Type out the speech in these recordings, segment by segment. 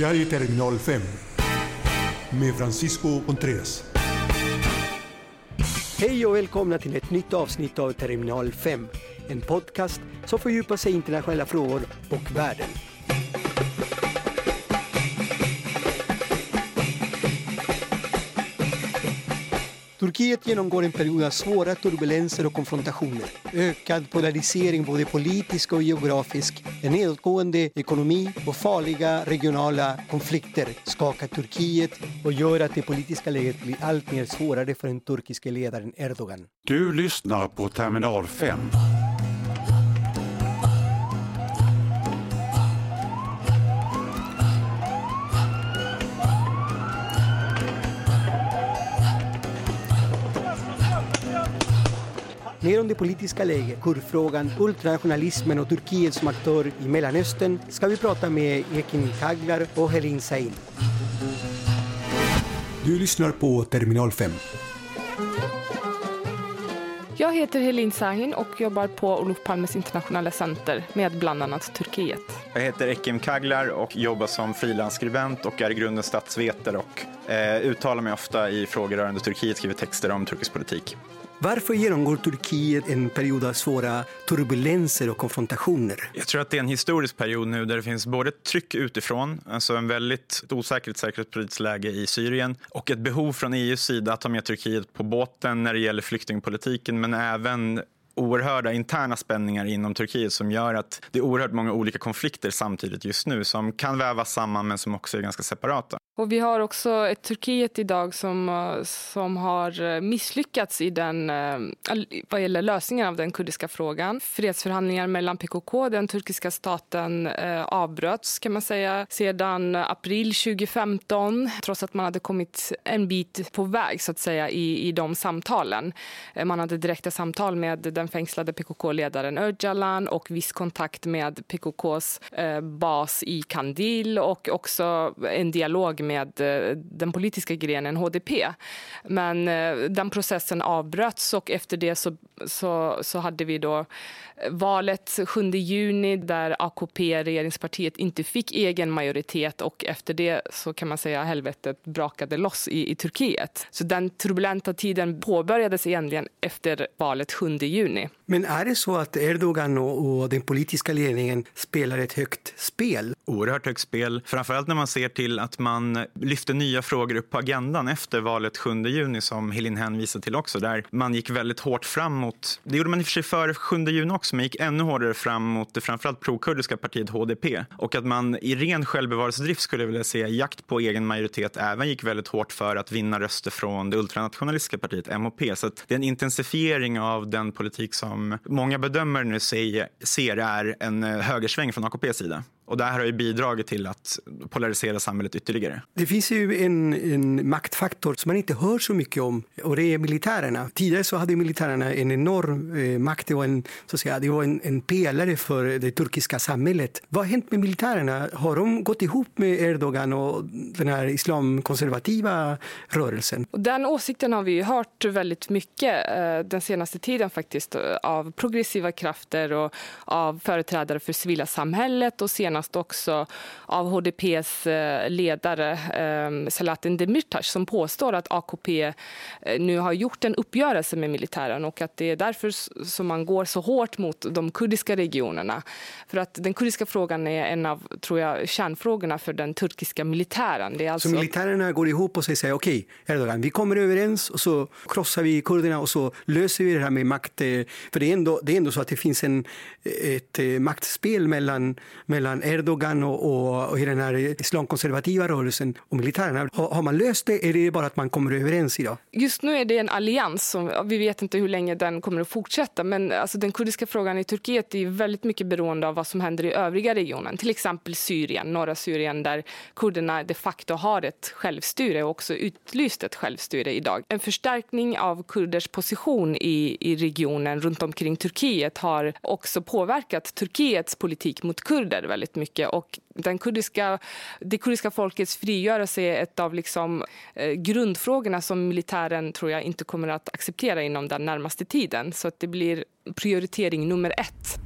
Det här är Terminal 5 med Francisco Contreras. Hej och välkomna till ett nytt avsnitt av Terminal 5. En podcast som fördjupar sig i internationella frågor och världen. Turkiet genomgår en period av svåra turbulenser och konfrontationer. Ökad polarisering både politisk och geografisk, en nedåtgående ekonomi och farliga regionala konflikter skakar Turkiet och gör att det politiska läget blir allt mer svårare för den turkiske ledaren Erdogan. Du lyssnar på Terminal 5. Mer om det politiska läget, kurdfrågan, ultranationalismen och Turkiet som aktör i Mellanöstern ska vi prata med Ekin Kaglar och Helin Sain. Du lyssnar på Terminal 5. Jag heter Helin Sahin och jobbar på Olof Palmes internationella center med bland annat Turkiet. Jag heter Ekim Kaglar och jobbar som frilansskribent och är i grunden statsvetare och eh, uttalar mig ofta i frågor rörande Turkiet, skriver texter om turkisk politik. Varför genomgår Turkiet en period av svåra turbulenser och konfrontationer? Jag tror att det är en historisk period nu där det finns både tryck utifrån, alltså en väldigt osäkert säkerhetspolitiskt läge i Syrien och ett behov från EUs sida att ta med Turkiet på båten när det gäller flyktingpolitiken men även oerhörda interna spänningar inom Turkiet som gör att det är oerhört många olika konflikter samtidigt just nu som kan vävas samman men som också är ganska separata. Och vi har också ett Turkiet idag som, eh, som har eh, misslyckats i den, eh, vad gäller lösningen av den kurdiska frågan. Fredsförhandlingar mellan PKK, den turkiska staten, avbröts kan man säga sedan april 2015 trots att man hade kommit en bit på väg så att säga i, i de samtalen. Man hade direkta samtal med den fängslade PKK-ledaren Öcalan och viss kontakt med PKKs eh, bas i Kandil och också en dialog med eh, den politiska grenen HDP. Men eh, den processen avbröts och efter det så, så, så hade vi då eh, valet 7 juni där AKP, regeringspartiet, inte fick egen majoritet och efter det så kan man säga helvetet brakade loss i, i Turkiet. Så den turbulenta tiden påbörjades egentligen efter valet 7 juni. Men är det så att Erdogan och, och den politiska ledningen spelar ett högt spel? Oerhört högt spel, framförallt när man ser till att man lyfte nya frågor upp på agendan efter valet 7 juni som Helin hänvisade till också, där man gick väldigt hårt framåt. Det gjorde man i och för sig före 7 juni också, men gick ännu hårdare fram mot det framförallt prokurdiska partiet HDP. Och att man i ren självbevarelsedrift skulle jag vilja säga jakt på egen majoritet även gick väldigt hårt för att vinna röster från det ultranationalistiska partiet MHP. Så det är en intensifiering av den politik som många bedömare nu ser är en eh, högersväng från AKPs sida. Och det här har ju bidragit till att polarisera samhället ytterligare. Det finns ju en, en, maktfaktor som man inte hör så mycket om och det är militärerna. Tidigare så hade militärerna en enorm eh, makt. Det var, en, så att säga, det var en, en pelare för det turkiska samhället. Vad har hänt med militärerna? Har de gått ihop med Erdogan och den här islamkonservativa rörelsen? Den åsikten har vi hört väldigt mycket eh, den senaste tiden faktiskt av progressiva krafter och av företrädare för civila samhället och senast senast också av HDPs eh, ledare eh, Selahattin Demirtas som påstår att AKP eh, nu har gjort en uppgörelse med militären och att det är därför som man går så hårt mot de kurdiska regionerna. För att den kurdiska frågan är en av tror jag, kärnfrågorna för den turkiska militären. Det är alltså... Så militärerna går ihop och säger okej, okay, Erdogan, vi kommer överens och så krossar vi kurderna och så löser vi det här med makt. För det är ändå, det är ändå så att det finns en, ett maktspel mellan, mellan Erdogan och, och, och i den här islamkonservativa rörelsen och militärerna. Har, har, man löst det eller är det bara att man kommer överens idag? Just nu är det en allians. Som, vi vet inte hur länge den kommer att fortsätta. Men alltså, den kurdiska frågan i Turkiet är väldigt mycket beroende av vad som händer i övriga regionen. Till exempel Syrien, norra Syrien där kurderna de facto har ett självstyre och också utlyst ett självstyre idag. En förstärkning av kurders position i, i regionen runt omkring Turkiet har också påverkat Turkiets politik mot kurder väldigt mycket. Och den kurdiska, det kurdiska folkets frigörelse är ett av liksom, eh, grundfrågorna som militären tror jag inte kommer att acceptera inom den närmaste tiden. Så att det blir prioritering nummer ett.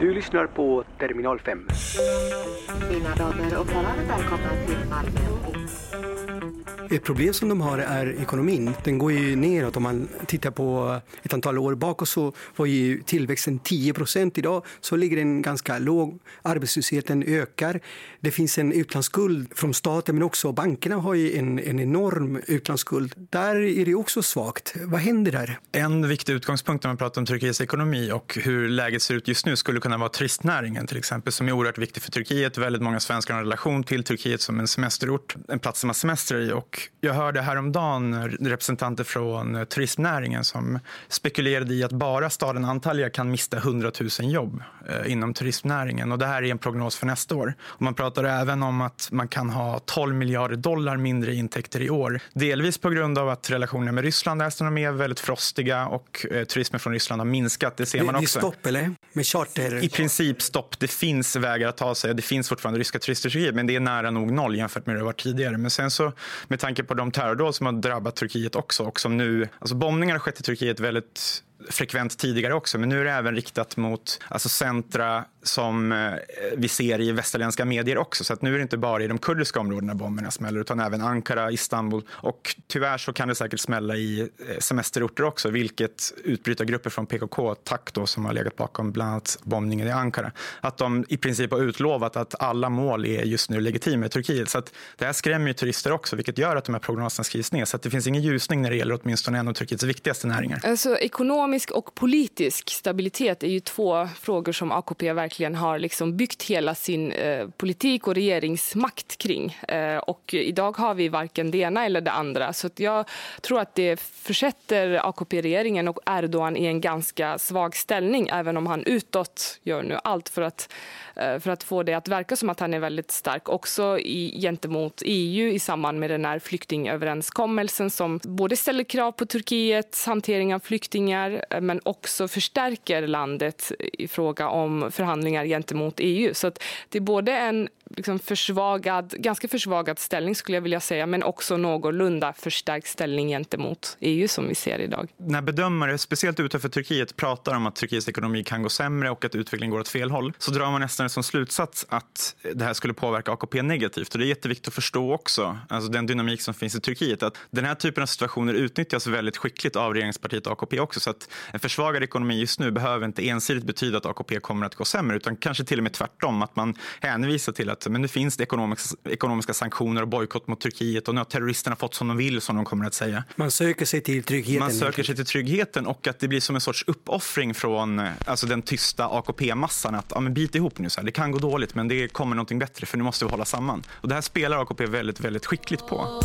Du lyssnar på Terminal 5. Mina damer och herrar, välkomna till Malmö. Ett problem som de har är ekonomin. Den går ju neråt. Om man tittar på ett antal år bakåt så var ju tillväxten 10 procent. Idag så ligger den ganska låg. Arbetslösheten ökar. Det finns en utlandsskuld från staten men också bankerna har ju en, en enorm utlandsskuld. Där är det också svagt. Vad händer där? En viktig utgångspunkt när man pratar om Turkiets ekonomi och hur läget ser ut just nu skulle kunna vara turistnäringen till exempel som är oerhört viktig för Turkiet. Väldigt många svenskar har en relation till Turkiet som en semesterort, en plats som man semestrar i och jag hörde häromdagen representanter från turismnäringen som spekulerade i att bara staden Antalya kan mista 100 000 jobb eh, inom turismnäringen. Och det här är en prognos för nästa år. Och man pratar även om att man kan ha 12 miljarder dollar mindre intäkter i år. Delvis på grund av att relationerna med Ryssland är som de är väldigt frostiga och eh, turismen från Ryssland har minskat. Det ser man också. Det är stopp eller? Med charter? I princip stopp. Det finns vägar att ta sig. Det finns fortfarande ryska turister men det är nära nog noll jämfört med det var tidigare. Men sen så med tanke på de terrordåd som har drabbat Turkiet också och som nu, alltså bombningar har skett i Turkiet väldigt frekvent tidigare också, men nu är det även riktat mot alltså centra som eh, vi ser i västerländska medier också. Så att nu är det inte bara i de kurdiska områdena bomberna smäller, utan även Ankara, Istanbul och tyvärr så kan det säkert smälla i eh, semesterorter också, vilket utbrytargrupper från PKK, TAK då, som har legat bakom bland annat bombningen i Ankara, att de i princip har utlovat att alla mål är just nu legitima i Turkiet. Så att det här skrämmer ju turister också, vilket gör att de här prognoserna skrivs ner. Så att det finns ingen ljusning när det gäller åtminstone en av Turkiets viktigaste näringar. Alltså, ekonomisk och politisk stabilitet är ju två frågor som AKP verkligen har liksom byggt hela sin eh, politik och regeringsmakt kring. Eh, och idag har vi varken det ena eller det andra. Så jag tror att det försätter AKP-regeringen och Erdogan i en ganska svag ställning även om han utåt gör nu allt för att Eh, för att få det att verka som att han är väldigt stark också i, gentemot EU i samband med den här flyktingöverenskommelsen som både ställer krav på Turkiets hantering av flyktingar eh, men också förstärker landet i fråga om förhandlingar gentemot EU. Så det är både en liksom försvagad, ganska försvagad ställning skulle jag vilja säga men också någorlunda förstärkt ställning gentemot EU som vi ser idag. När bedömare, speciellt utanför Turkiet, pratar om att Turkiets ekonomi kan gå sämre och att utvecklingen går åt fel håll så drar man nästan som slutsats att det här skulle påverka AKP negativt. Och det är jätteviktigt att förstå också, alltså den dynamik som finns i Turkiet, att den här typen av situationer utnyttjas väldigt skickligt av regeringspartiet AKP också. Så att en försvagad ekonomi just nu behöver inte ensidigt betyda att AKP kommer att gå sämre utan kanske till och med tvärtom, att man hänvisar till att men nu finns det ekonomiska, ekonomiska sanktioner och bojkott mot Turkiet och nu har terroristerna fått som de vill, som de kommer att säga. Man söker sig till tryggheten. Man söker sig till tryggheten och att det blir som en sorts uppoffring från alltså den tysta AKP-massan att ja, men bit ihop nu, så här. det kan gå dåligt men det kommer någonting bättre för nu måste vi hålla samman. Och det här spelar AKP väldigt, väldigt skickligt på.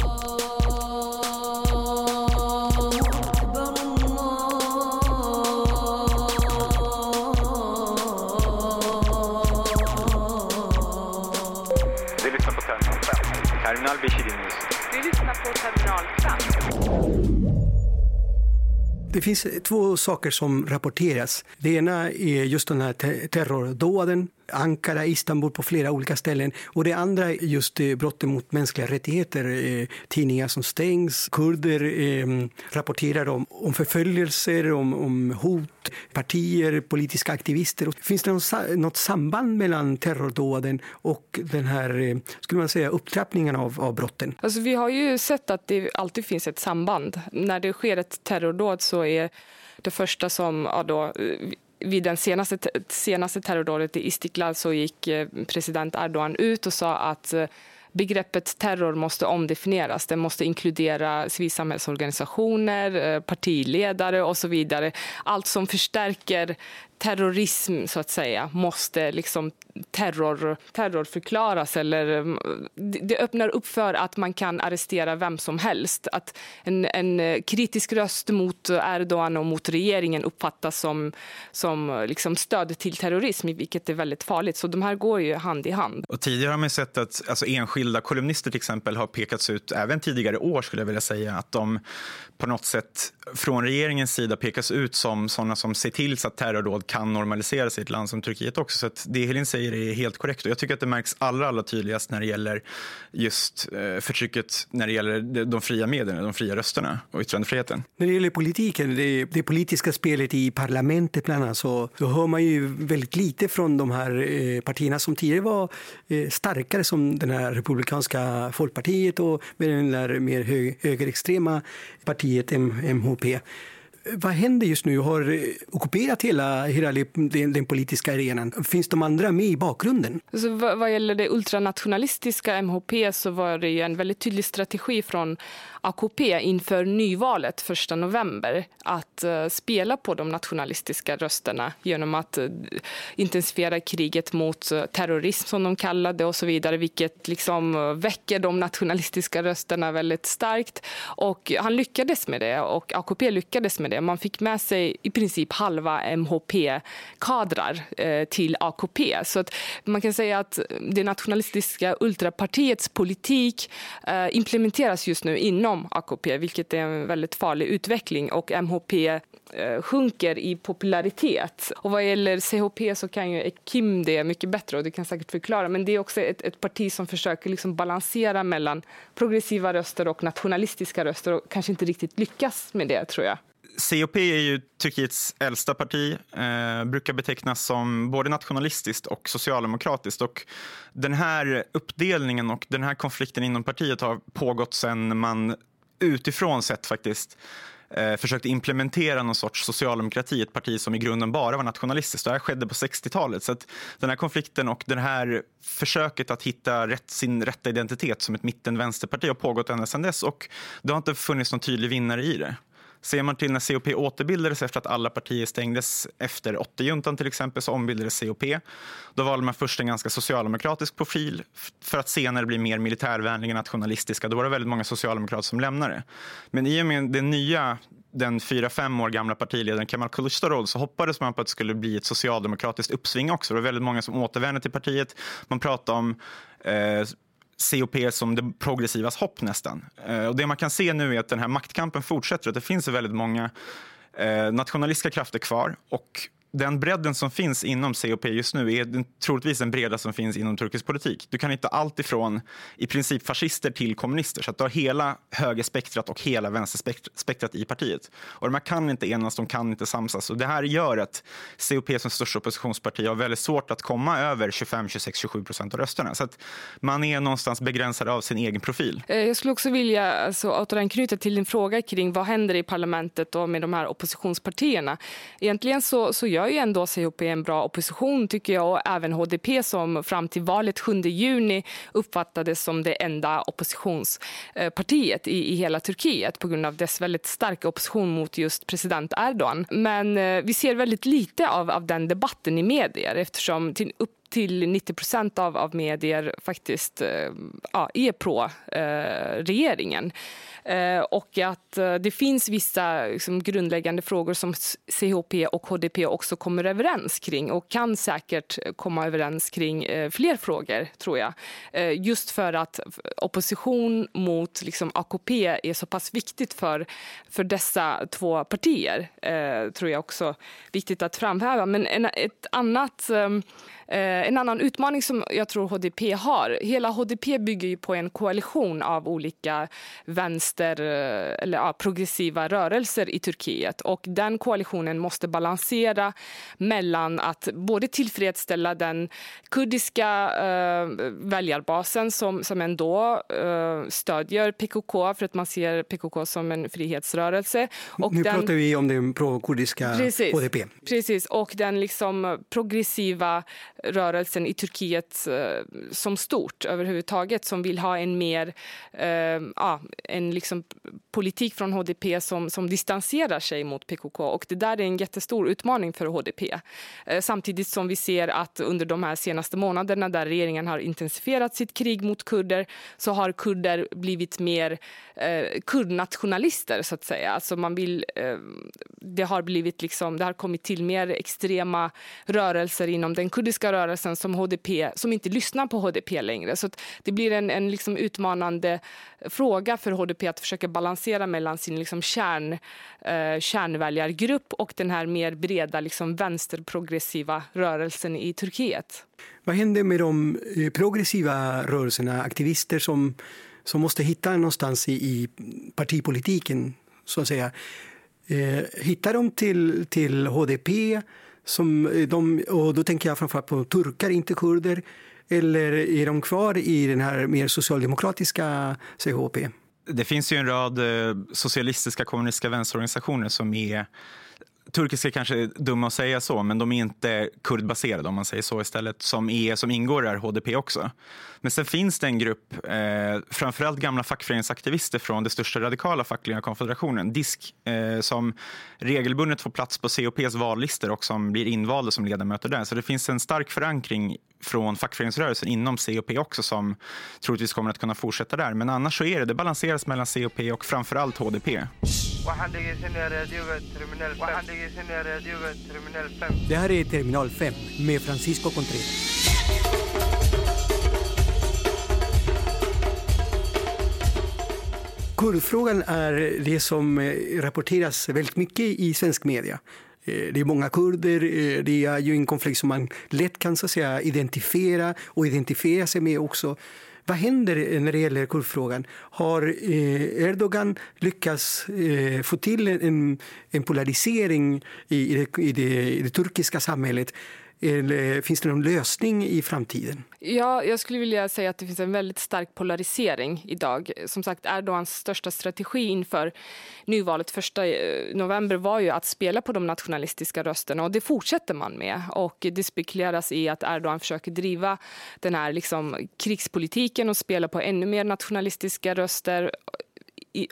Det finns två saker som rapporteras. Det ena är just den här terrordåden Ankara, Istanbul på flera olika ställen. Och det andra är just eh, brotten mot mänskliga rättigheter. Eh, tidningar som stängs, kurder eh, rapporterar om, om förföljelser, om, om hot, partier, politiska aktivister. Finns det någon, något samband mellan terrordåden och den här eh, skulle man säga, upptrappningen av, av brotten? Alltså, vi har ju sett att det alltid finns ett samband. När det sker ett terrordåd så är det första som ja, då, eh, vid det senaste, senaste terrordådet i Istiklal så gick eh, president Erdogan ut och sa att eh, begreppet terror måste omdefinieras. Det måste inkludera civilsamhällsorganisationer, eh, partiledare och så vidare. Allt som förstärker terrorism så att säga måste liksom terror, terrorförklaras. Eller, mm, det öppnar upp för att man kan arrestera vem som helst. Att en, en kritisk röst mot Erdogan och mot regeringen uppfattas som, som liksom stöd till terrorism, vilket är väldigt farligt. Så de här går ju hand i hand. Och tidigare har man sett att alltså, enskilda enskilda kolumnister till exempel har pekats ut, även tidigare år skulle jag vilja säga, att de på något sätt från regeringens sida pekas ut som sådana som ser till så att terrordåd kan normalisera sig i ett land som Turkiet också. Så att det Helin säger är helt korrekt och jag tycker att det märks allra, allra tydligast när det gäller just eh, förtrycket när det gäller de, fria medierna, de fria rösterna och yttrandefriheten. När det gäller politiken, det, det politiska spelet i parlamentet bland annat, så, så hör man ju väldigt lite från de här eh, partierna som tidigare var eh, starkare som den här republikanska folkpartiet och med den där mer hög, högerextrema partiet M, MHP. Vad händer just nu? Har eh, ockuperat hela, hela den, den politiska arenan. Finns de andra med i bakgrunden? Alltså, vad, vad gäller det ultranationalistiska MHP så var det ju en väldigt tydlig strategi från AKP inför nyvalet 1 november att eh, spela på de nationalistiska rösterna genom att eh, intensifiera kriget mot eh, terrorism som de kallade och så vidare vilket liksom väcker de nationalistiska rösterna väldigt starkt. Och han lyckades med det och AKP lyckades med det. Man fick med sig i princip halva MHP-kadrar till AKP. Så att man kan säga att det nationalistiska ultrapartiets politik implementeras just nu inom inom AKP, vilket är en väldigt farlig utveckling. Och MHP eh, sjunker i popularitet. Och vad gäller CHP så kan ju Kim det mycket bättre och du kan säkert förklara. Men det är också ett, ett parti som försöker liksom balansera mellan progressiva röster och nationalistiska röster och kanske inte riktigt lyckas med det tror jag. COP är ju Turkiets äldsta parti, eh, brukar betecknas som både nationalistiskt och socialdemokratiskt. Och den här uppdelningen och den här konflikten inom partiet har pågått sedan man utifrån sett faktiskt eh, försökte implementera någon sorts socialdemokrati, ett parti som i grunden bara var nationalistiskt. Det här skedde på 60-talet. Så att den här konflikten och det här försöket att hitta rätt, sin rätta identitet som ett mitten-vänsterparti har pågått ända sedan dess och det har inte funnits någon tydlig vinnare i det. Ser man till när COP återbildades efter att alla partier stängdes efter 80-juntan till exempel så ombildades COP. Då valde man först en ganska socialdemokratisk profil för att senare bli mer militärvänliga nationalistiska. Då var det väldigt många socialdemokrater som lämnade. Men i och med det nya den fyra, fem år gamla partiledaren Kemal Kılıçdaroğlu så hoppades man på att det skulle bli ett socialdemokratiskt uppsving också. Det var väldigt många som återvände till partiet. Man pratade om eh, COP som det progressivas hopp nästan. Eh, och det man kan se nu är att den här maktkampen fortsätter. Att det finns väldigt många eh, nationalistiska krafter kvar och den bredden som finns inom COP just nu är den, troligtvis den breda som finns inom turkisk politik. Du kan hitta allt ifrån i princip fascister till kommunister. Så att du har hela högerspektrat och hela vänsterspektrat i partiet. Och de här kan inte enas, de kan inte samsas. Och det här gör att COP som största oppositionsparti har väldigt svårt att komma över 25, 26, 27 procent av rösterna. Så att man är någonstans begränsad av sin egen profil. Eh, jag skulle också vilja alltså, återanknyta till din fråga kring vad händer i parlamentet och med de här oppositionspartierna. Egentligen så, så gör ju ändå CHP en bra opposition tycker jag och även HDP som fram till valet 7 juni uppfattades som det enda oppositionspartiet i, i hela Turkiet på grund av dess väldigt starka opposition mot just president Erdogan. Men eh, vi ser väldigt lite av, av den debatten i medier eftersom till, upp till 90 procent av, av medier faktiskt eh, ja, är pro eh, regeringen. Eh, och att eh, det finns vissa liksom, grundläggande frågor som CHP och HDP också kommer överens kring och kan säkert komma överens kring eh, fler frågor, tror jag. Eh, just för att opposition mot liksom, AKP är så pass viktigt för, för dessa två partier, eh, tror jag också viktigt att framhäva. Men en, ett annat ehm, en annan utmaning som jag tror HDP har, hela HDP bygger ju på en koalition av olika vänster vänster eh, eller ja, progressiva rörelser i Turkiet. Och den koalitionen måste balansera mellan att både tillfredsställa den kurdiska eh, väljarbasen som, som ändå eh, stödjer PKK för att man ser PKK som en frihetsrörelse. Och nu den, pratar vi om den pro-kurdiska HDP. Precis, och den liksom progressiva rörelsen i Turkiet eh, som stort överhuvudtaget som vill ha en mer eh, ja, en liksom politik från HDP som, som distanserar sig mot PKK. Och det där är en jättestor utmaning för HDP. Eh, samtidigt som vi ser att under de här senaste månaderna där regeringen har intensifierat sitt krig mot kurder så har kurder blivit mer eh, kurdnationalister så att säga. Alltså man vill, eh, det, har blivit liksom, det har kommit till mer extrema rörelser inom den kurdiska kurdiska rörelsen som HDP som inte lyssnar på HDP längre. Så det blir en, en liksom utmanande fråga för HDP att försöka balansera mellan sin liksom kärn, eh, kärnväljargrupp och den här mer breda liksom vänsterprogressiva rörelsen i Turkiet. Vad händer med de eh, progressiva rörelserna, aktivister som, som måste hitta någonstans i, i partipolitiken, så att säga? Eh, hittar de till, till HDP? Som eh, de, och då tänker jag framförallt på turkar, inte kurder. Eller är de kvar i den här mer socialdemokratiska CHP? Det finns ju en rad eh, socialistiska kommunistiska vänsterorganisationer som är turkiska kanske är dumma att säga så, men de är inte kurdbaserade om man säger så istället, som, är, som ingår i HDP också. Men sen finns det en grupp, eh, framförallt gamla fackföreningsaktivister från det största radikala fackliga konfederationen, DISK, eh, som regelbundet får plats på COPs vallistor och som blir invalda som ledamöter där. Så det finns en stark förankring från fackföreningsrörelsen inom COP också som troligtvis kommer att kunna fortsätta där. Men annars så är det, det balanseras mellan COP och framförallt HDP. Det här är Terminal 5 med Francisco Contreras. Kurdfrågan är det som eh, rapporteras väldigt mycket i svensk media. Eh, det är många kurder, eh, det är ju en konflikt som man lätt kan så att säga, identifiera och identifiera sig med också. Vad händer eh, när det gäller kurdfrågan? Har Erdogan lyckats få till en, en polarisering i, det, i, det, i det turkiska samhället? Eh, finns det någon lösning i framtiden? Ja, jag skulle vilja säga att det finns en väldigt stark polarisering idag. Som sagt, Erdogans största strategi inför nyvalet 1 eh, november var ju att spela på de nationalistiska rösterna och det fortsätter man med. Och det spekuleras i att Erdogan försöker driva den här liksom krigspolitiken och spela på ännu mer nationalistiska röster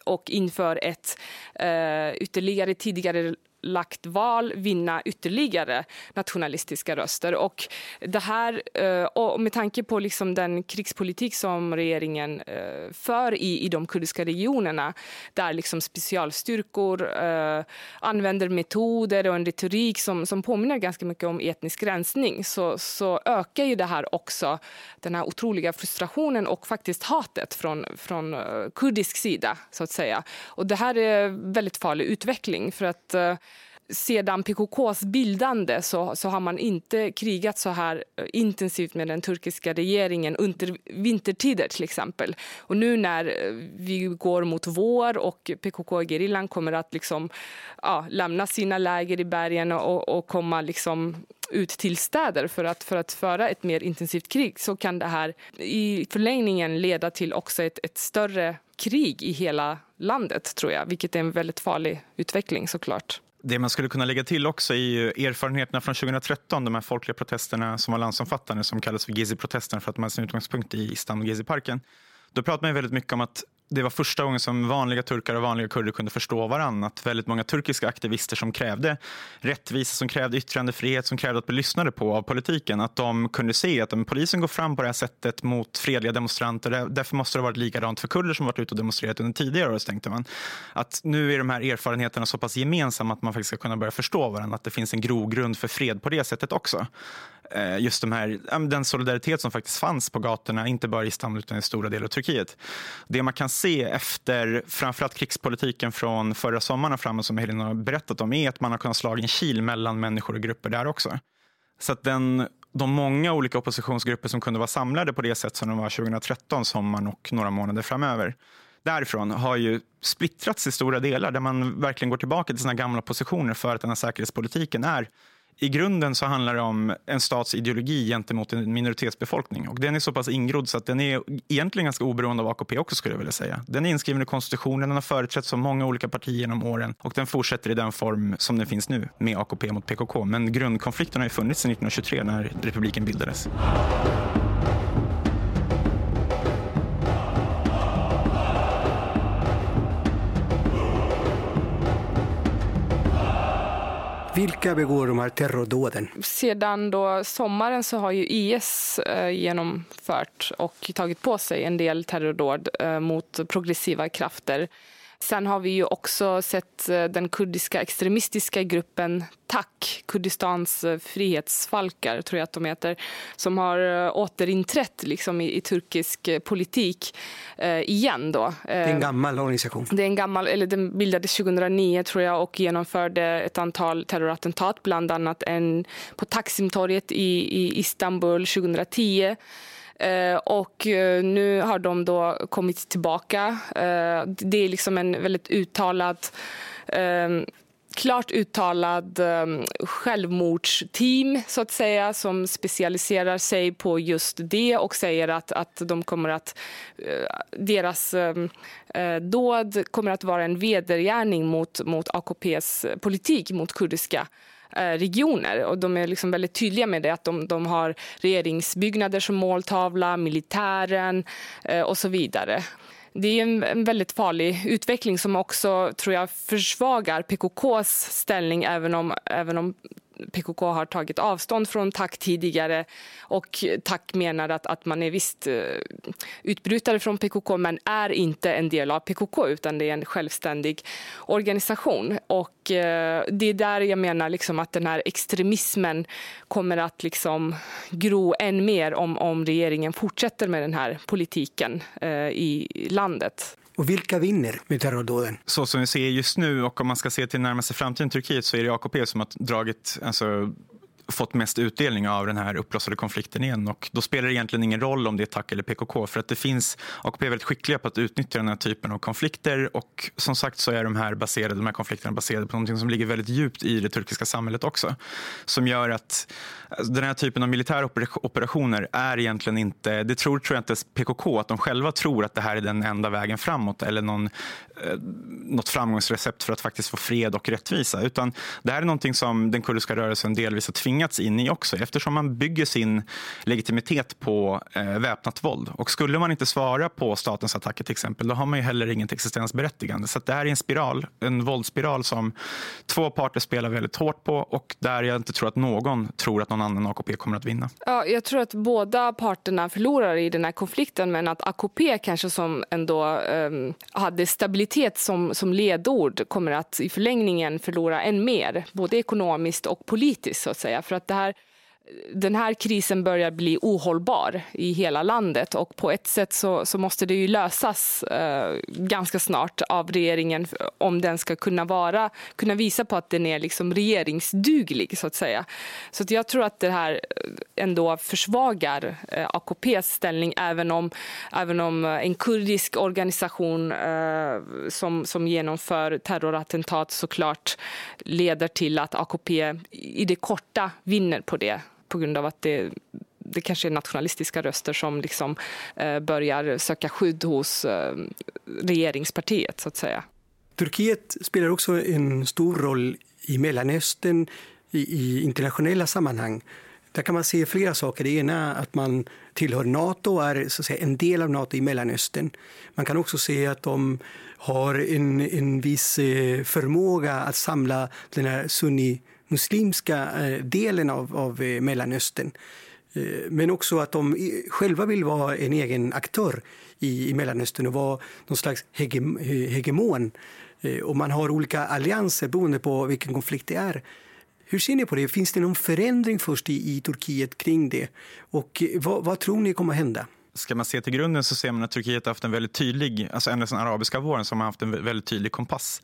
och inför ett eh, ytterligare tidigare lagt val vinna ytterligare nationalistiska röster. Och det här, eh, och med tanke på liksom den krigspolitik som regeringen eh, för i, i de kurdiska regionerna där liksom specialstyrkor eh, använder metoder och en retorik som, som påminner ganska mycket om etnisk rensning så, så ökar ju det här också den här otroliga frustrationen och faktiskt hatet från, från kurdisk sida. så att säga. Och Det här är väldigt farlig utveckling. för att sedan PKKs bildande så, så har man inte krigat så här eh, intensivt med den turkiska regeringen under vintertider till exempel. Och nu när eh, vi går mot vår och PKK-gerillan kommer att liksom, ja, lämna sina läger i bergen och, och komma liksom ut till städer för att, för att föra ett mer intensivt krig så kan det här i förlängningen leda till också ett, ett större krig i hela landet, tror jag. Vilket är en väldigt farlig utveckling såklart. Det man skulle kunna lägga till också är ju erfarenheterna från 2013, de här folkliga protesterna som var landsomfattande som kallas för Gezi-protesterna för att man hade sin utgångspunkt i Istanbul Gezi-parken. Då pratar man ju väldigt mycket om att det var första gången som vanliga turkar och vanliga kurder kunde förstå varandra. Att väldigt många turkiska aktivister som krävde rättvisa, som krävde yttrandefrihet, som krävde att bli lyssnade på av politiken, att de kunde se att om polisen går fram på det här sättet mot fredliga demonstranter, därför måste det ha varit likadant för kurder som varit ute och demonstrerat under tidigare år, tänkte man. Att nu är de här erfarenheterna så pass gemensamma att man faktiskt ska kunna börja förstå varandra, att det finns en grogrund för fred på det sättet också. Eh, just de här, den solidaritet som faktiskt fanns på gatorna, inte bara i Istanbul utan i stora delar av Turkiet. Det man kan se efter framförallt krigspolitiken från förra sommaren och framåt som Helena har berättat om är att man har kunnat slå en kil mellan människor och grupper där också. Så att den, de många olika oppositionsgrupper som kunde vara samlade på det sätt som de var 2013, sommaren och några månader framöver, därifrån har ju splittrats i stora delar där man verkligen går tillbaka till sina gamla positioner för att den här säkerhetspolitiken är i grunden så handlar det om en stats ideologi gentemot en minoritetsbefolkning. Och den är så pass ingrodd så att den är egentligen ganska oberoende av AKP också skulle jag vilja säga. Den är inskriven i konstitutionen, den har företrätts av många olika partier genom åren och den fortsätter i den form som den finns nu med AKP mot PKK. Men grundkonflikten har ju funnits sedan 1923 när republiken bildades. Vilka begår de här terrordåden? Sedan då sommaren så har ju IS eh, genomfört och tagit på sig en del terrordåd eh, mot progressiva krafter. Sen har vi ju också sett eh, den kurdiska extremistiska gruppen TAK, Kurdistans eh, frihetsfalkar, tror jag att de heter, som har eh, återinträtt liksom, i, i turkisk politik eh, igen. Då. Det är en gammal organisation. Det är en gammal, eller den bildades 2009 tror jag och genomförde ett antal terrorattentat, bland annat en på Taksimtorget i, i Istanbul 2010. Eh, och eh, nu har de då kommit tillbaka. Eh, det är liksom en väldigt uttalad klart uttalad um, självmordsteam så att säga som specialiserar sig på just det och säger att, att de kommer att uh, deras um, uh, dåd kommer att vara en vedergärning mot, mot AKPs politik mot kurdiska Eh, regioner. Och de är liksom väldigt tydliga med det, att de, de har regeringsbyggnader som måltavla, militären eh, och så vidare det är en, en, väldigt farlig utveckling som också tror jag försvagar PKKs ställning även om, även om PKK har tagit avstånd från TAK tidigare och TAK menar att, att man är visst eh, utbrytare från PKK men är inte en del av PKK utan det är en självständig organisation. Och eh, det är där jag menar liksom att den här extremismen kommer att liksom gro än mer om, om regeringen fortsätter med den här politiken eh, i landet. Och vilka vinner med terrordåden? Så som vi ser just nu och om man ska se till närmaste framtiden i Turkiet så är det AKP som har dragit alltså, fått mest utdelning av den här uppblossade konflikten igen. Och då spelar det egentligen ingen roll om det är TAC eller PKK för att det finns, AKP är väldigt skickliga på att utnyttja den här typen av konflikter och som sagt så är de här, baserade, de här konflikterna baserade på något som ligger väldigt djupt i det turkiska samhället också. Som gör att alltså, den här typen av militära operationer är egentligen inte, det tror, tror jag inte PKK att de själva tror att det här är den enda vägen framåt eller någon, Eh, något framgångsrecept för att faktiskt få fred och rättvisa utan det här är någonting som den kurdiska rörelsen delvis har tvingats in i också eftersom man bygger sin legitimitet på eh, väpnat våld. Och skulle man inte svara på statens attacker till exempel, då har man ju heller inget existensberättigande. Så det här är en spiral, en våldsspiral som två parter spelar väldigt hårt på och där jag inte tror att någon tror att någon annan AKP kommer att vinna. Ja, jag tror att båda parterna förlorar i den här konflikten men att AKP kanske som ändå eh, hade stabilitet som, som ledord kommer att i förlängningen förlora än mer, både ekonomiskt och politiskt så att säga. För att det här den här krisen börjar bli ohållbar i hela landet och på ett sätt så, så måste det ju lösas eh, ganska snart av regeringen om den ska kunna vara, kunna visa på att den är liksom regeringsduglig så att säga. Så att jag tror att det här eh, ändå försvagar eh, AKPs ställning även om, även om eh, en kurdisk organisation eh, som, som genomför terrorattentat såklart leder till att AKP i det korta vinner på det på grund av att det det kanske är nationalistiska röster som liksom, eh, börjar söka skydd hos eh, regeringspartiet, så att säga. Turkiet spelar också en stor roll i Mellanöstern i, i internationella sammanhang. Där kan man se flera saker. Det ena är att man tillhör Nato och är så att säga, en del av Nato i Mellanöstern. Man kan också se att de har en, en viss eh, förmåga att samla den här sunni muslimska eh, delen av, av eh, Mellanöstern. Eh, men också att de själva vill vara en egen aktör i, i Mellanöstern och vara någon slags hege, hegemon. Och man har olika allianser beroende på vilken konflikt det är. Hur ser ni på det? Finns det någon förändring först i, i Turkiet kring det? Och vad, vad tror ni kommer att hända? Ska man se till grunden så ser man att Turkiet har haft en väldigt tydlig, alltså ända sedan arabiska våren som har haft en väldigt tydlig kompass.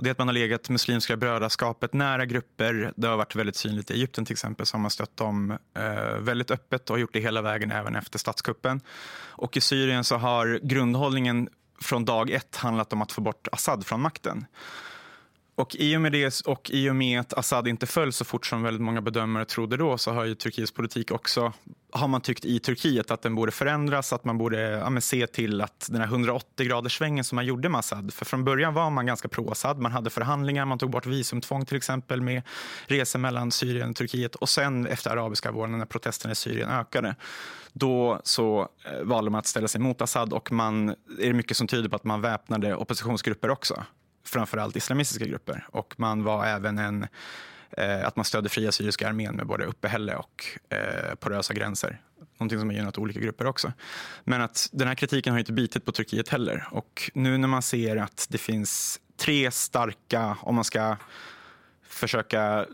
Och det är att man har legat Muslimska brödraskapet nära grupper. Det har varit väldigt synligt i Egypten till exempel som har stött dem eh, väldigt öppet och gjort det hela vägen även efter statskuppen. Och i Syrien så har grundhållningen från dag ett handlat om att få bort Assad från makten. Och i och med det och i och med att Assad inte föll så fort som väldigt många bedömare trodde då så har ju Turkiets politik också har man tyckt i Turkiet att den borde förändras, att man borde ja, se till att den här 180 graders svängen som man gjorde med Assad. För från början var man ganska pro-Assad, man hade förhandlingar, man tog bort visumtvång till exempel med resor mellan Syrien och Turkiet och sen efter arabiska våren när protesterna i Syrien ökade då så eh, valde man att ställa sig mot Assad och man, är det mycket som tyder på att man väpnade oppositionsgrupper också framförallt islamistiska grupper. Och man var även en, eh, att man stödde fria syriska armén med både uppehälle och eh, porösa gränser. någonting som har gynnat olika grupper också. Men att den här kritiken har inte bitit på Turkiet heller. Och nu när man ser att det finns tre starka, om man ska försöka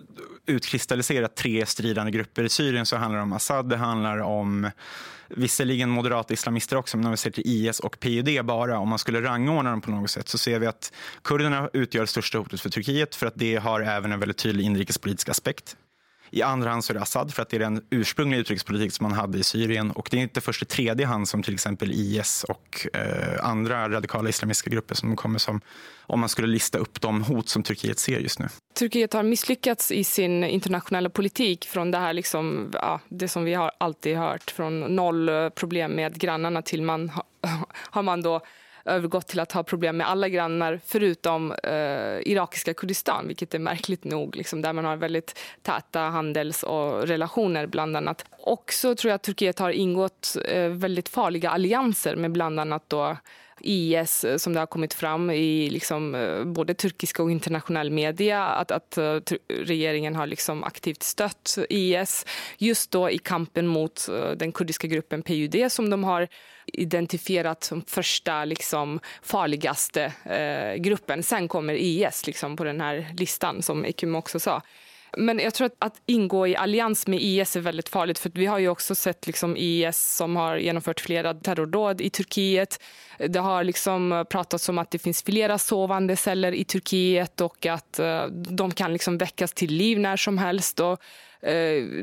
utkristallisera tre stridande grupper i Syrien så handlar det om Assad, det handlar om visserligen moderata islamister också, men om vi ser till IS och PYD bara, om man skulle rangordna dem på något sätt så ser vi att kurderna utgör det största hotet för Turkiet för att det har även en väldigt tydlig inrikespolitisk aspekt. I andra hand så är det Assad för att det är den ursprungliga utrikespolitik som man hade i Syrien och det är inte först i tredje hand som till exempel IS och eh, andra radikala islamistiska grupper som kommer som om man skulle lista upp de hot som Turkiet ser just nu. Turkiet har misslyckats i sin internationella politik från det här liksom, ja, det som vi har alltid hört från noll problem med grannarna till man har man då övergått till att ha problem med alla grannar förutom eh, irakiska Kurdistan, vilket är märkligt nog, liksom, där man har väldigt täta handels och relationer bland annat. Också tror jag att Turkiet har ingått eh, väldigt farliga allianser med bland annat då IS eh, som det har kommit fram i liksom, eh, både turkiska och internationell media att, att eh, regeringen har liksom aktivt stött IS just då i kampen mot den kurdiska gruppen PUD som de har identifierat som första liksom, farligaste eh, gruppen. Sen kommer IS liksom, på den här listan, som Ekim också sa. Men jag tror att, att ingå i allians med IS är väldigt farligt. För Vi har ju också sett liksom IS som har genomfört flera terrordåd i Turkiet. Det har liksom eh, pratats om att det finns flera sovande celler i Turkiet och att uh, de kan liksom väckas till liv när som helst. Och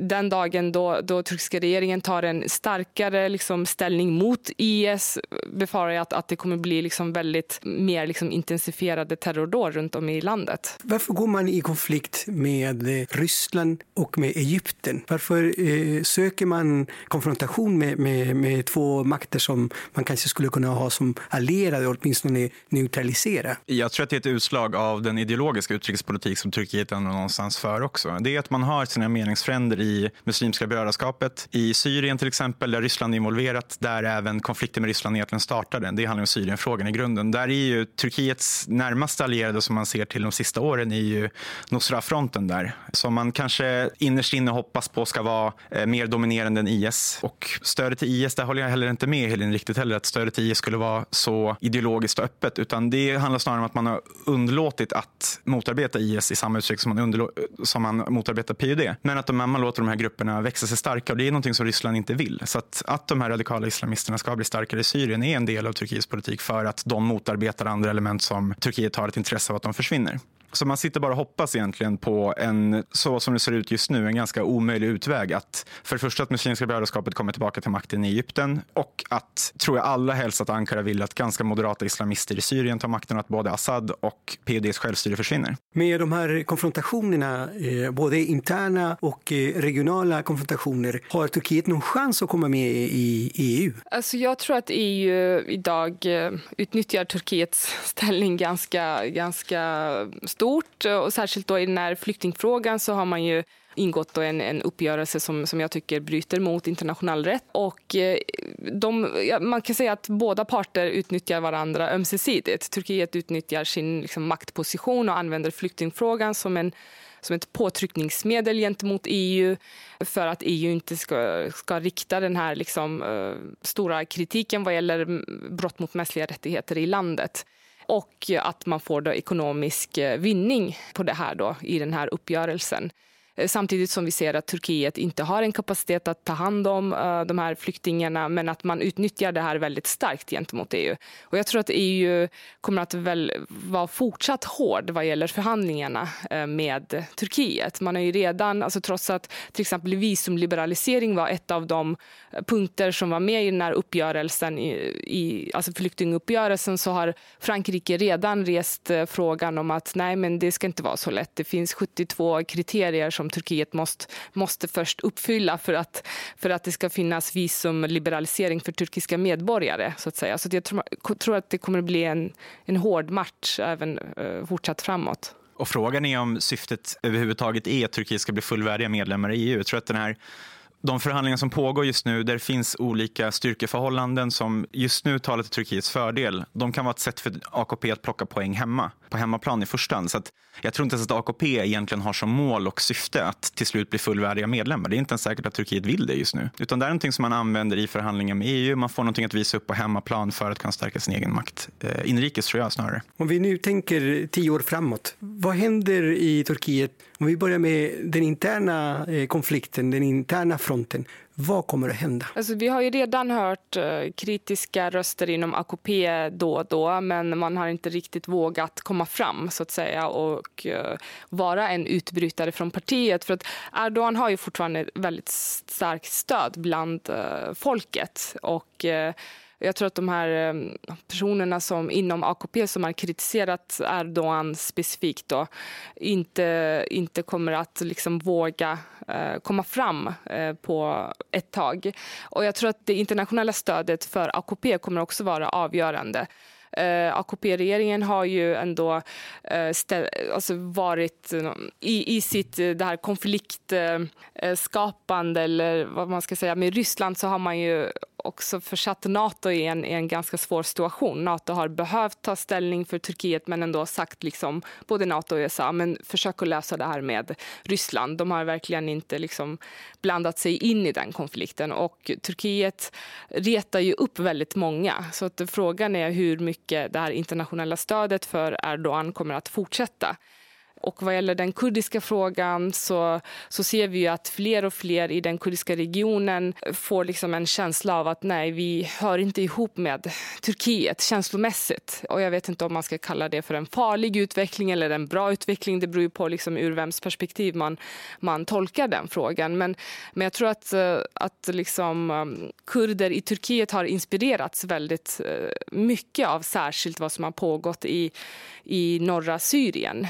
den dagen då, då turkiska regeringen tar en starkare liksom, ställning mot IS befarar jag att, att det kommer bli liksom väldigt mer liksom, intensifierade terrordåd runt om i landet. Varför går man i konflikt med eh, Ryssland och med Egypten? Varför eh, söker man konfrontation med, med, med två makter som man kanske skulle kunna ha som allierade åtminstone neutralisera? Jag tror att det är ett utslag av den ideologiska utrikespolitik som Turkiet ändå någonstans för också. Det är att man har sina meningsfränder i Muslimska brödraskapet. I Syrien till exempel, där Ryssland är involverat, där även konflikten med Ryssland egentligen startade. Det handlar om Syrienfrågan i grunden. Där är ju Turkiets närmaste allierade som man ser till de sista åren är ju Nusra-fronten där. Som man kanske innerst inne hoppas på ska vara eh, mer dominerande än IS. Och stödet till IS, där håller jag heller inte med Helin riktigt heller, att stödet till IS skulle vara så ideologiskt och öppet. Utan det handlar snarare om att man har underlåtit att motarbeta IS i samma utsträckning som man, som man motarbetar PYD. Men att de, man låter de här grupperna växa sig starka och det är någonting som Ryssland inte vill. Så att, att de här radikala islamisterna ska bli starkare i Syrien är en del av Turkiets politik för att de motarbetar andra element som Turkiet har ett intresse av att de försvinner. Så man sitter bara och hoppas egentligen på en, så som det ser ut just nu, en ganska omöjlig utväg. Att för det första att Muslimska brödraskapet kommer tillbaka till makten i Egypten och att, tror jag alla helst att Ankara vill att ganska moderata islamister i Syrien tar makten och att både Assad och PYDs självstyre försvinner. Med de här konfrontationerna, eh, både interna och eh, regionala konfrontationer, har Turkiet någon chans att komma med i EU? Alltså jag tror att EU idag eh, utnyttjar Turkiets ställning ganska, ganska stort stort och särskilt då i den här flyktingfrågan så har man ju ingått en, en uppgörelse som, som jag tycker bryter mot internationell rätt. Och eh, de, man kan säga att båda parter utnyttjar varandra ömsesidigt. Turkiet utnyttjar sin liksom, maktposition och använder flyktingfrågan som en som ett påtryckningsmedel gentemot EU för att EU inte ska, ska rikta den här liksom, uh, stora kritiken vad gäller brott mot mänskliga rättigheter i landet och att man får då ekonomisk eh, vinning på det här då, i den här uppgörelsen. Eh, samtidigt som vi ser att Turkiet inte har en kapacitet att ta hand om uh, de här flyktingarna men att man utnyttjar det här väldigt starkt gentemot EU. Och jag tror att EU kommer att väl vara fortsatt hård vad gäller förhandlingarna uh, med Turkiet. Man har ju redan, alltså trots att till exempel visumliberalisering var ett av de punkter som var med i den här uppgörelsen, i, i, alltså flyktinguppgörelsen, så har Frankrike redan rest uh, frågan om att nej, men det ska inte vara så lätt. Det finns 72 kriterier som som Turkiet måste, måste först uppfylla för att, för att det ska finnas visumliberalisering för turkiska medborgare. Så att säga. Så jag tror, tror att det kommer att bli en, en hård match även eh, fortsatt framåt. Och frågan är om syftet överhuvudtaget är att Turkiet ska bli fullvärdiga medlemmar i EU. Jag tror att den här de förhandlingar som pågår just nu, där det finns olika styrkeförhållanden som just nu talar till Turkiets fördel. De kan vara ett sätt för AKP att plocka poäng hemma, på hemmaplan i första hand. Så att jag tror inte ens att AKP egentligen har som mål och syfte att till slut bli fullvärdiga medlemmar. Det är inte ens säkert att Turkiet vill det just nu. Utan det är någonting som man använder i förhandlingar med EU. Man får någonting att visa upp på hemmaplan för att kunna stärka sin egen makt. Eh, inrikes tror jag snarare. Om vi nu tänker tio år framåt, vad händer i Turkiet? Om vi börjar med den interna eh, konflikten, den interna frågan fronten. Vad kommer att hända? Alltså, vi har ju redan hört eh, kritiska röster inom AKP då och då men man har inte riktigt vågat komma fram så att säga och eh, vara en utbrytare från partiet. För att Erdogan har ju fortfarande väldigt starkt stöd bland eh, folket. Och, jag tror att de här eh, personerna som inom AKP som har kritiserat Erdogan specifikt då, inte, inte kommer att liksom våga eh, komma fram eh, på ett tag. Och jag tror att det internationella stödet för AKP kommer också vara avgörande. Eh, AKP-regeringen har ju ändå eh, ställ, alltså varit eh, i, i sitt eh, det här konfliktskapande eh, eller vad man ska säga med Ryssland så har man ju också försatt Nato i en, i en ganska svår situation. Nato har behövt ta ställning för Turkiet men ändå sagt, liksom, både Nato och USA, men försök att lösa det här med Ryssland. De har verkligen inte liksom, blandat sig in i den konflikten. Och Turkiet retar ju upp väldigt många. Så att frågan är hur mycket det här internationella stödet för Erdogan kommer att fortsätta. Och vad gäller den kurdiska frågan så, så ser vi ju att fler och fler i den kurdiska regionen får liksom en känsla av att nej, vi hör inte ihop med Turkiet känslomässigt. Och jag vet inte om man ska kalla det för en farlig utveckling eller en bra utveckling. Det beror ju på liksom ur vems perspektiv man, man tolkar den frågan. Men, men jag tror att, eh, att liksom, eh, kurder i Turkiet har inspirerats väldigt eh, mycket av särskilt vad som har pågått i, i norra Syrien.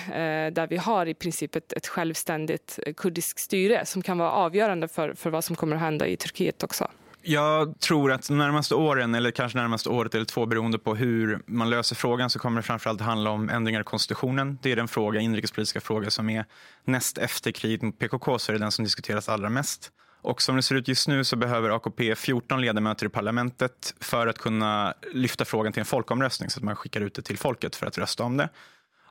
Där vi har i princip ett, ett självständigt eh, kurdiskt styre som kan vara avgörande för, för vad som kommer att hända i Turkiet också. Jag tror att de närmaste åren, eller kanske närmaste året eller två beroende på hur man löser frågan, så kommer det framförallt handla om ändringar i konstitutionen. Det är den fråga, inrikespolitiska fråga som är näst efter kriget mot PKK så är det den som diskuteras allra mest. Och som det ser ut just nu så behöver AKP 14 ledamöter i parlamentet för att kunna lyfta frågan till en folkomröstning så att man skickar ut det till folket för att rösta om det.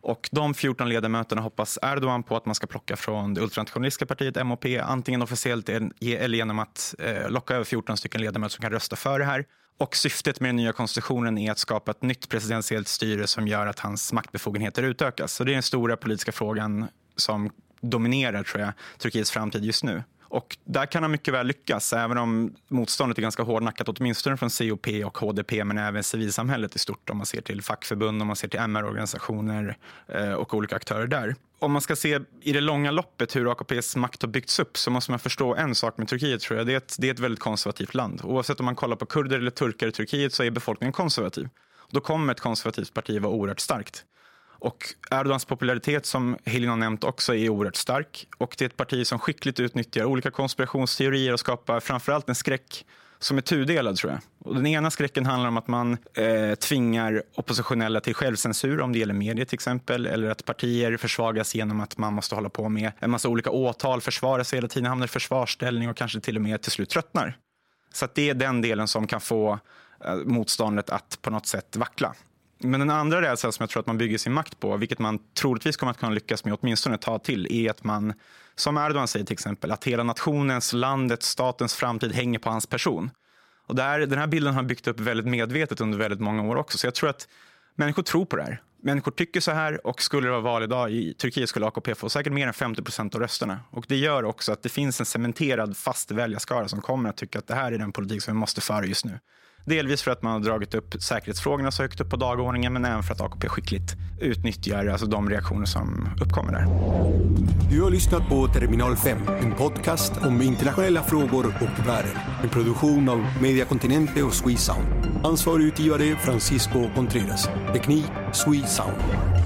Och de 14 ledamöterna hoppas Erdogan på att man ska plocka från det ultranationalistiska partiet MHP, antingen officiellt eller genom att eh, locka över 14 stycken ledamöter som kan rösta för det här. Och syftet med den nya konstitutionen är att skapa ett nytt presidentiellt styre som gör att hans maktbefogenheter utökas. Så det är den stora politiska frågan som dominerar tror jag, Turkiets framtid just nu. Och där kan han mycket väl lyckas, även om motståndet är ganska hårdnackat, åtminstone från COP och HDP, men även civilsamhället i stort, om man ser till fackförbund, om man ser till MR-organisationer eh, och olika aktörer där. Om man ska se i det långa loppet hur AKPs makt har byggts upp så måste man förstå en sak med Turkiet tror jag. Det är ett, det är ett väldigt konservativt land. Oavsett om man kollar på kurder eller turkar i Turkiet så är befolkningen konservativ. Då kommer ett konservativt parti vara oerhört starkt. Och Erdogans popularitet, som Helin har nämnt, också är oerhört stark. Och det är ett parti som skickligt utnyttjar olika konspirationsteorier och skapar framförallt en skräck som är tudelad tror jag. Och den ena skräcken handlar om att man eh, tvingar oppositionella till självcensur om det gäller medier till exempel. Eller att partier försvagas genom att man måste hålla på med en massa olika åtal, försvara sig hela tiden, hamnar i försvarsställning och kanske till och med till slut tröttnar. Så det är den delen som kan få eh, motståndet att på något sätt vackla. Men den andra rädslan som jag tror att man bygger sin makt på, vilket man troligtvis kommer att kunna lyckas med åtminstone ett tag till, är att man, som Erdogan säger till exempel, att hela nationens, landets, statens framtid hänger på hans person. Och där, den här bilden har byggt upp väldigt medvetet under väldigt många år också. Så jag tror att människor tror på det här. Människor tycker så här och skulle det vara val idag i Turkiet skulle AKP få säkert mer än 50 procent av rösterna. Och det gör också att det finns en cementerad fast väljarskara som kommer att tycka att det här är den politik som vi måste föra just nu. Delvis för att man har dragit upp säkerhetsfrågorna så högt upp på dagordningen men även för att AKP skickligt utnyttjar alltså de reaktioner som uppkommer där. Du har lyssnat på Terminal 5, en podcast om internationella frågor och världen. En produktion av Media Continente och Swesound. Ansvarig utgivare Francisco Contreras. Teknik Swesound.